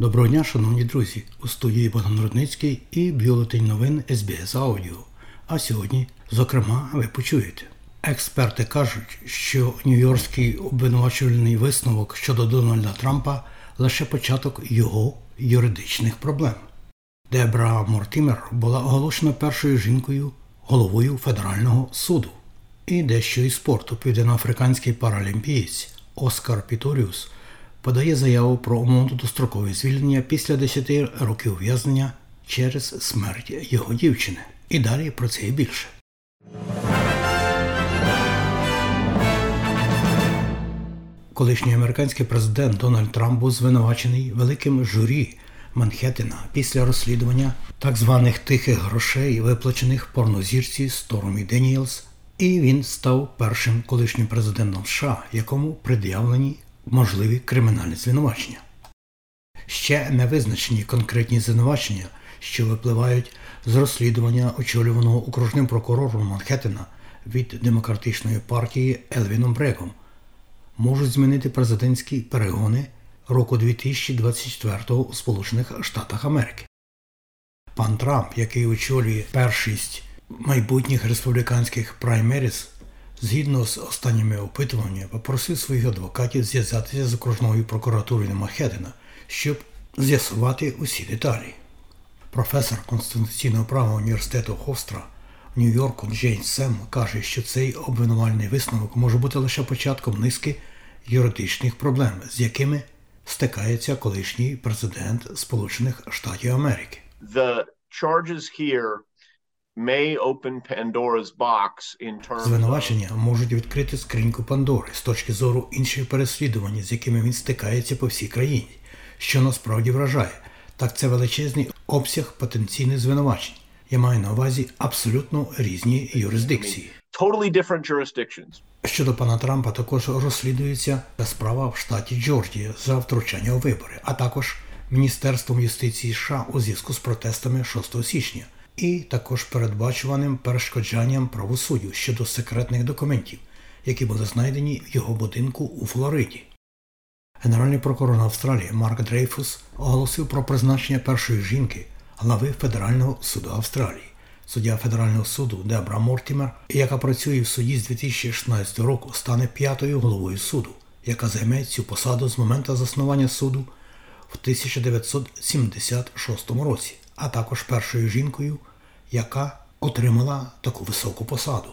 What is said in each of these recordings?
Доброго дня, шановні друзі! У студії Богдан Рудницький і бюлетень новин SBS Audio. А сьогодні, зокрема, ви почуєте. Експерти кажуть, що Нью-Йоркський обвинувачувальний висновок щодо Дональда Трампа лише початок його юридичних проблем. Дебра Мортімер була оголошена першою жінкою головою федерального суду. І дещо із спорту південноафриканський паралімпієць Оскар Пісторіус подає заяву про умовно дострокове звільнення після 10 років ув'язнення через смерть його дівчини. І далі про це і більше. Колишній американський президент Дональд Трамп був звинувачений великим журі Манхеттена після розслідування так званих тихих грошей, виплачених порнозірці Стормі Деніелс, і він став першим колишнім президентом США, якому пред'явлені можливі кримінальні звинувачення. Ще не визначені конкретні звинувачення, що випливають з розслідування очолюваного окружним прокурором Манхеттена від демократичної партії Елвіном Брегом, можуть змінити президентські перегони року 2024 у Сполучених Штатах Америки. Пан Трамп, який очолює першість майбутніх республіканських праймеріс, згідно з останніми опитуваннями, попросив своїх адвокатів зв'язатися з окружною прокуратурою Манхеттена, щоб з'ясувати усі деталі. Професор конституційного права університету Ховстра в Нью-Йорку Джейн Сем каже, що цей обвинувальний висновок може бути лише початком низки юридичних проблем, з якими стикається колишній президент Сполучених Штатів Америки. the charges here Звинувачення можуть відкрити скриньку Пандори з точки зору інших переслідувань, з якими він стикається по всій країні, що насправді вражає. Так це величезний обсяг потенційних звинувачень. Я маю на увазі абсолютно різні юрисдикції. Щодо пана Трампа також розслідується справа в штаті Джорджія за втручання у вибори, а також Міністерством юстиції США у зв'язку з протестами 6 січня, і також передбачуваним перешкоджанням правосуддю щодо секретних документів, які були знайдені в його будинку у Флориді. Генеральний прокурор Австралії Марк Дрейфус оголосив про призначення першої жінки глави Федерального суду Австралії. Суддя Федерального суду Дебра Мортімер, яка працює в суді з 2016 року, стане п'ятою головою суду, яка займе цю посаду з моменту заснування суду в 1976 році, а також першою жінкою, яка отримала таку високу посаду.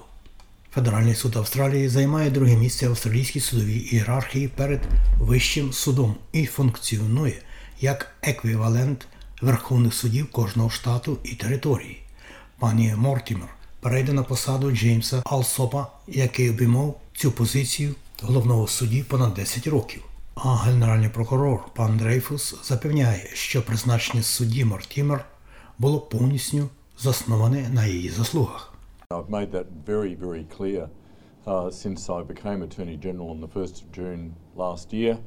Федеральний суд Австралії займає друге місце в австралійській судовій ієрархії перед Вищим судом і функціонує як еквівалент верховних судів кожного штату і території. Пані Мортімер перейде на посаду Джеймса Алсопа, який обіймав цю позицію головного судді понад 10 років. А генеральний прокурор пан Дрейфус запевняє, що призначення судді Мортімер було повністю засноване на її заслугах. I've made that very, very clear uh, since I became Attorney General on the 1st of June last year.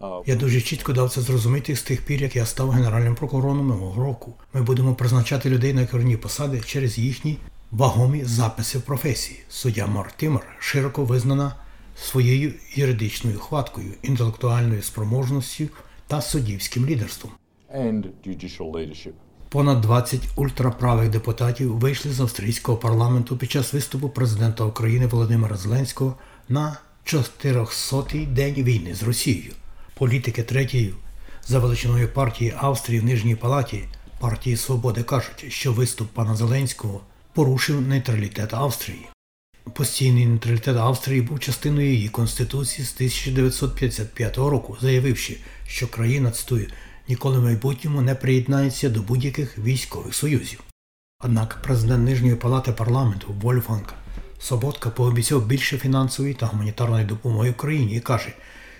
Uh, Я дуже чітко дав це зрозуміти з тих пір, як я став генеральним прокурором минулого року. Ми будемо призначати людей на керівні посади через їхні вагомі записи в професії. Суддя Мартимер широко визнана своєю юридичною хваткою, інтелектуальною спроможністю та суддівським лідерством. and judicial leadership. Понад 20 ультраправих депутатів вийшли з австрійського парламенту під час виступу президента України Володимира Зеленського на 400-й день війни з Росією. Політики третьої за величиною партії Австрії в Нижній Палаті партії Свободи кажуть, що виступ пана Зеленського порушив нейтралітет Австрії. Постійний нейтралітет Австрії був частиною її конституції з 1955 року, заявивши, що країна цитую, ніколи в майбутньому не приєднається до будь-яких військових союзів. Однак президент Нижньої палати парламенту Вольфганг Соботка пообіцяв більше фінансової та гуманітарної допомоги Україні і каже,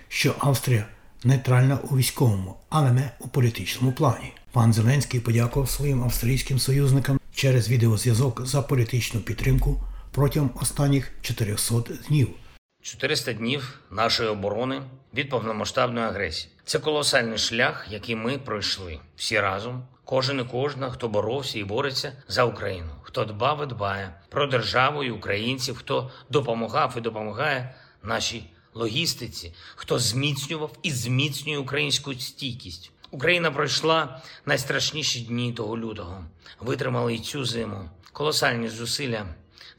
що Австрія нейтральна у військовому, але не у політичному плані. Пан Зеленський подякував своїм австрійським союзникам через відеозв'язок за політичну підтримку протягом останніх 400 днів. 400 днів нашої оборони від повномасштабної агресії. Це колосальний шлях, який ми пройшли всі разом. Кожен і кожна, хто боровся і бореться за Україну, хто дбав і дбає про державу і українців, хто допомагав і допомагає нашій логістиці, хто зміцнював і зміцнює українську стійкість. Україна пройшла найстрашніші дні того лютого. Витримали й цю зиму. Колосальні зусилля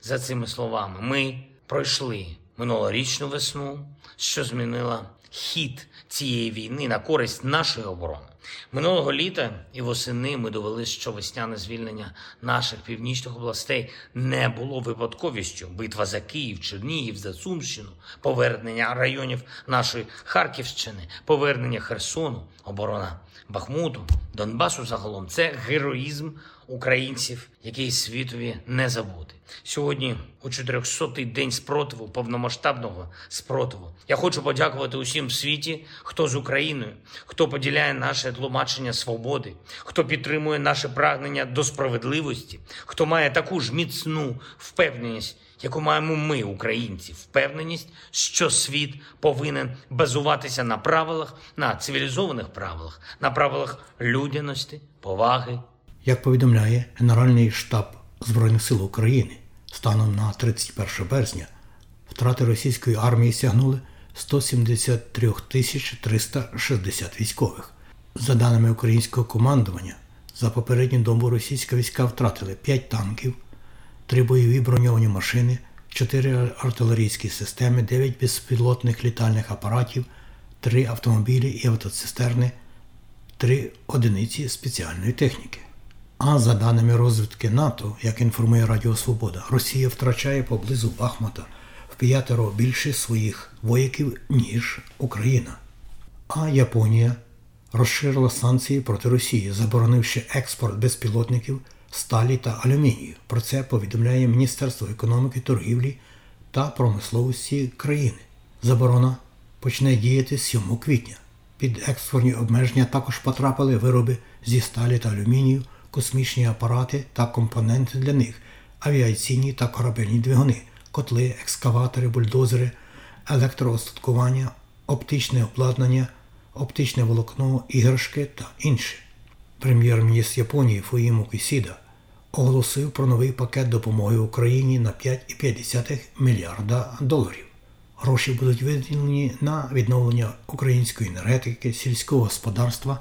за цими словами. Ми пройшли минулорічну весну, що змінила хід цієї війни на користь нашої оборони. Минулого літа і восени ми довели, що весняне звільнення наших північних областей не було випадковістю. Битва за Київ, Чернігів, за Сумщину, повернення районів нашої Харківщини, повернення Херсону, оборона Бахмуту, Донбасу загалом це героїзм українців, який світові не забути. Сьогодні, у 400-й день спротиву, повномасштабного спротиву, я хочу подякувати усім в світі, хто з Україною, хто поділяє наше тлумачення свободи, хто підтримує наше прагнення до справедливості, хто має таку ж міцну впевненість, яку маємо ми, українці, впевненість, що світ повинен базуватися на правилах, на цивілізованих правилах, на правилах людяності, поваги Як повідомляє Генеральний штаб Збройних сил України, станом на 31 березня втрати російської армії сягнули 173 тисяч 360 військових. За даними українського командування, за попередню добу російські війська втратили 5 танків, 3 бойові броньовані машини, 4 артилерійські системи, 9 безпілотних літальних апаратів, 3 автомобілі і автоцистерни, 3 одиниці спеціальної техніки. А за даними розвідки НАТО, як інформує Радіо Свобода, Росія втрачає поблизу Бахмута в п'ятеро більше своїх вояків, ніж Україна. А Японія розширила санкції проти Росії, заборонивши експорт безпілотників, сталі та алюмінію. Про це повідомляє Міністерство економіки, торгівлі та промисловості країни. Заборона почне діяти 7 квітня. Під експортні обмеження також потрапили вироби зі сталі та алюмінію, космічні апарати та компоненти для них, авіаційні та корабельні двигуни, котли, екскаватори, бульдозери, електроостаткування, оптичне обладнання, оптичне волокно, іграшки та інше. Прем'єр-міністр Японії Фуїмо Кісіда оголосив про новий пакет допомоги Україні на 5,5 мільярда доларів. Гроші будуть виділені на відновлення української енергетики, сільського господарства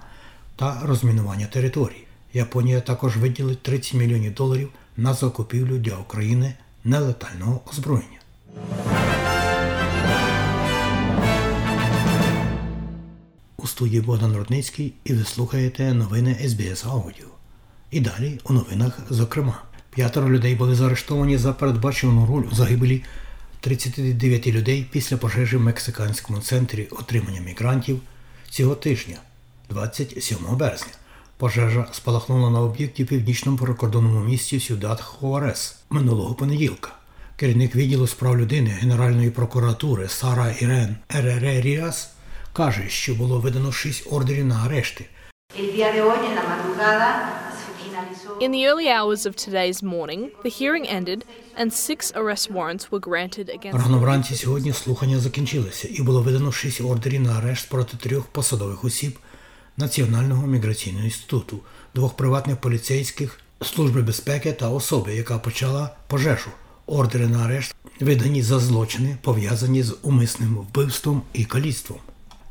та розмінування територій. Японія також виділить 30 мільйонів доларів на закупівлю для України нелетального озброєння. У студії Богдан Рудницький і ви слухаєте новини СБС Аудіо. І далі у новинах, зокрема, п'ятеро людей були заарештовані за передбачену роль у загибелі 39 людей після пожежі в мексиканському центрі отримання мігрантів цього тижня, 27 березня. Пожежа спалахнула на об'єкті в північному прикордонному місті Сюдат Хуарес минулого понеділка. Керівник відділу справ людини Генеральної прокуратури Сара Ірен Еререріас каже, що було видано шість ордерів на арешти. In the early hours of today's morning, the hearing ended and six arrest warrants were granted against. Рано вранці сьогодні слухання закінчилися і було видано шість ордерів на арешт проти трьох посадових осіб Національного міграційного інституту, двох приватних поліцейських, служби безпеки та особи, яка почала пожежу. Ордери на арешт видані за злочини, пов'язані з умисним вбивством і каліцтвом.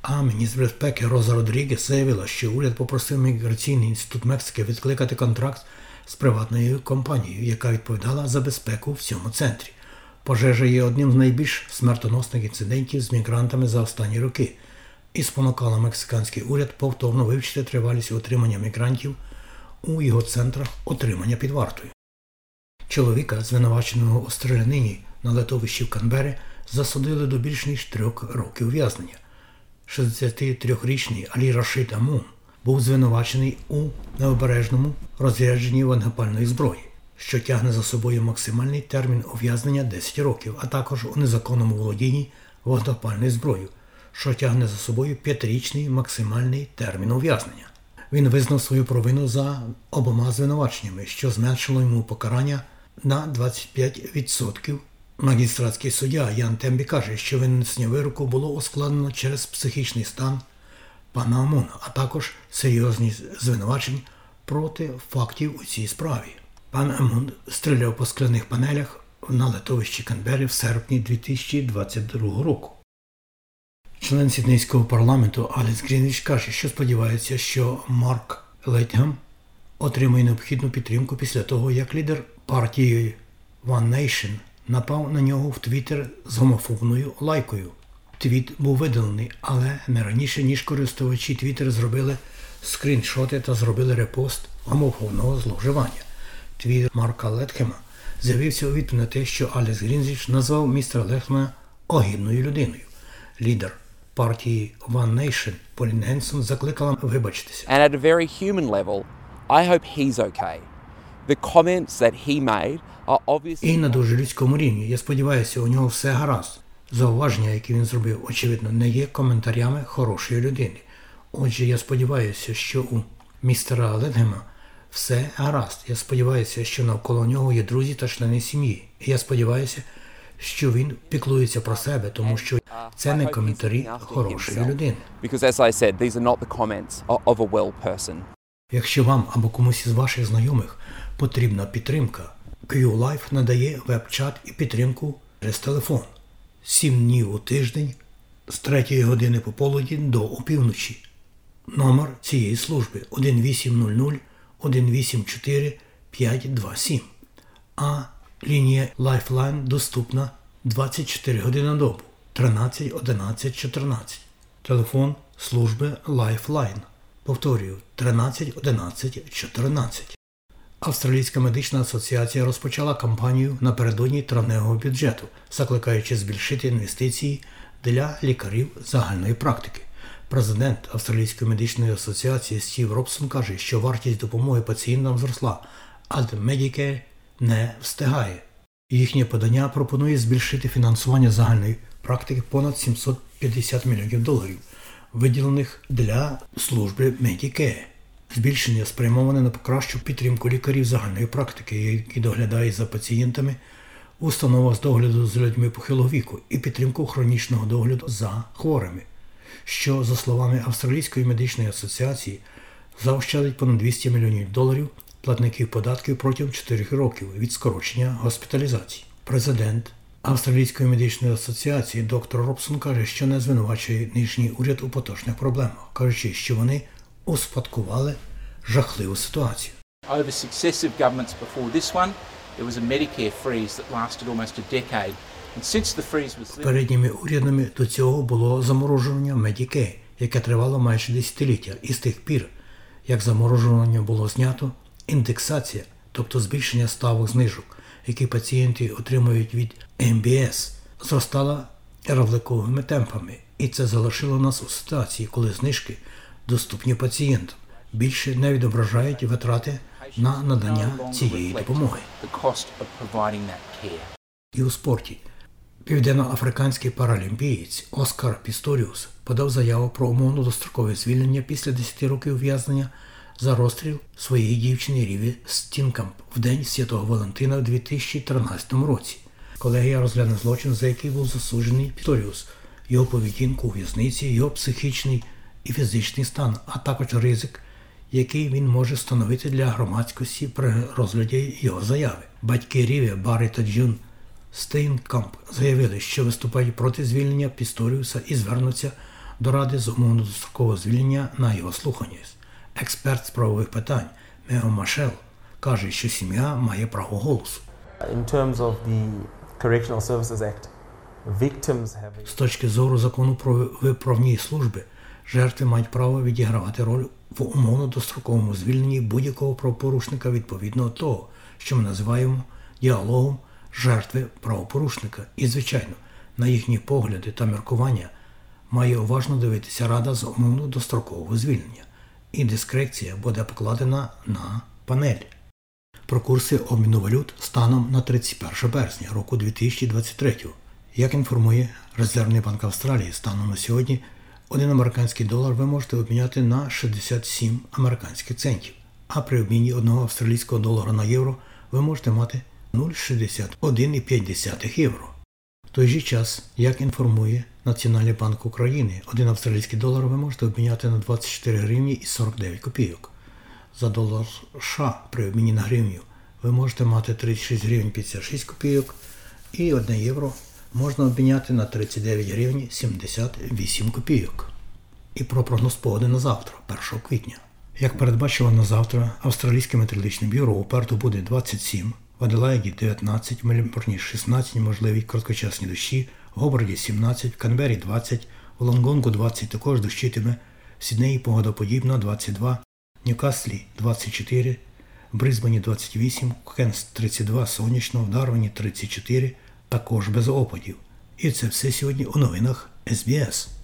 А міністр безпеки Роза Родрігес заявила, що уряд попросив міграційний інститут Мексики відкликати контракт з приватною компанією, яка відповідала за безпеку в цьому центрі. Пожежа є одним з найбільш смертоносних інцидентів з мігрантами за останні роки і спонукала мексиканський уряд повторно вивчити тривалість утримання мігрантів у його центрах отримання під вартою. Чоловіка, звинуваченого у стрілянині на летовищі в Канбері, засудили до більш ніж трьох років ув'язнення. 63-річний Алі Рашид Амун був звинувачений у необережному розрядженні вогнепальної зброї. що тягне за собою максимальний термін ув'язнення 10 років, а також у незаконному володінні вогнепальною зброєю, що тягне за собою п'ятирічний максимальний термін ув'язнення. Він визнав свою провину за обома звинуваченнями, що зменшило йому покарання на 25%. Магістратський суддя Ян Тембі каже, що винесення вироку було ускладнено через психічний стан пана Омона, а також серйозні звинувачень проти фактів у цій справі. Пан Емон стріляв по скляних панелях на литовищі Канбері в серпні 2022 року. Член Сіднейського парламенту Алекс Грінвіч каже, що сподівається, що Марк Лейтгем отримає необхідну підтримку після того, як лідер партії One Nation напав на нього в Твіттер з гомофобною лайкою. Твіт був видалений, але не раніше, ніж користувачі Твіттер зробили скріншоти та зробили репост гомофобного зловживання. Твіт Марка Летхема з'явився у відповідь на те, що Алекс Грінвіч назвав містера Летхема огідною людиною. Лідер партії One Nation Полін Генсон закликала вибачитися. And at a very human level, I hope he's okay. І на дуже людському рівні. Я сподіваюся, у нього все гаразд. Зауваження, які він зробив, очевидно, не є коментарями хорошої людини. Отже, я сподіваюся, що у містера Летгема все гаразд. Я сподіваюся, що навколо нього є друзі та члени сім'ї. Я сподіваюся, що він піклується про себе, тому що це не коментарі хорошої людини. Якщо вам або комусь із ваших знайомих потрібна підтримка, QLife надає веб-чат і підтримку через телефон 7 днів у тиждень з 3 години пополудні до опівночі. Номер цієї служби 1800 184 527. А лінія Lifeline доступна 24 години на добу 13 11 14. Телефон служби Lifeline. Повторюю 13 11 14. Австралійська медична асоціація розпочала кампанію напередодні травневого бюджету, закликаючи збільшити інвестиції для лікарів загальної практики. Президент Австралійської медичної асоціації Стів Робсон каже, що вартість допомоги пацієнтам зросла, а Medicare не встигає. Їхнє подання пропонує збільшити фінансування загальної практики понад 750 мільйонів доларів, виділених для служби Medicare. Збільшення спрямоване на покращу підтримку лікарів загальної практики, які доглядають за пацієнтами у установах з догляду з людьми похилого віку і підтримку хронічного догляду за хворими, що, за словами Австралійської медичної асоціації, заощадить понад 200 мільйонів доларів платників податків протягом 4 років від скорочення госпіталізації. Президент Австралійської медичної асоціації доктор Робсон каже, що не звинувачує нинішній уряд у поточних проблемах, кажучи, що вони успадкували жахливу ситуацію. Over successive governments before this one, there was a Medicare freeze that lasted almost a decade. And since the freeze was Передніми урядами до цього було заморожування Medicare, яке тривало майже десятиліття, і з тих пір, як заморожування було знято, індексація, тобто збільшення ставок знижок, які пацієнти отримують від МБС, зростала равликовими темпами, і це залишило нас у ситуації, коли знижки, доступні пацієнтам, більше не відображають витрати на надання цієї допомоги. І у спорті. Південноафриканський паралімпієць Оскар Пісторіус подав заяву про умовно дострокове звільнення після 10 років ув'язнення за розстріл своєї дівчини Ріві Стінкамп в день Святого Валентина в 2013 році. Колегія розгляне злочин, за який був засуджений Пісторіус, його поведінку у в'язниці, його психічний і фізичний стан, а також ризик, який він може становити для громадськості при розгляді його заяви. Батьки Ріві, Барри та Джун Стейнкамп заявили, що виступають проти звільнення Пісторіуса і звернуться до ради з умовно дострокового звільнення на його слухання. Експерт з правових питань Мео Машел каже, що сім'я має право голосу. In terms of the Correctional Services Act, victims have З точки зору закону про виправні служби, жертви мають право відігравати роль в умовно достроковому звільненні будь-якого правопорушника відповідно того, що ми називаємо діалогом жертви правопорушника. І, звичайно, на їхні погляди та міркування має уважно дивитися рада з умовно дострокового звільнення, і дискреція буде покладена на панель. про курси обміну валют станом на 31 березня року 2023. Як інформує Резервний банк Австралії, станом на сьогодні один американський долар ви можете обміняти на 67 американських центів, а при обміні одного австралійського долара на євро ви можете мати 0,61,5 євро. Той же час, як інформує Національний банк України, один австралійський долар ви можете обміняти на 24 гривні і 49 копійок. За долар США при обміні на гривню ви можете мати 36 гривень 56 копійок і 1 євро можна обміняти на 39 гривень 78 копійок. І про прогноз погоди на завтра, 1 квітня. Як передбачено на завтра, Австралійське метеорологічне бюро у Перту буде 27, в Аделаїді 19, в Мельбурні 16, можливі короткочасні дощі, в Гоборді 17, в Канбері 20, в Лонгонгу 20 також дощитиме, в Сіднеї погода подібна 22, в Ньюкаслі 24, в Брисбені 28, в Кенс 32, сонячно, в Дарвані 34, також без опадів. І це все сьогодні у новинах СБС.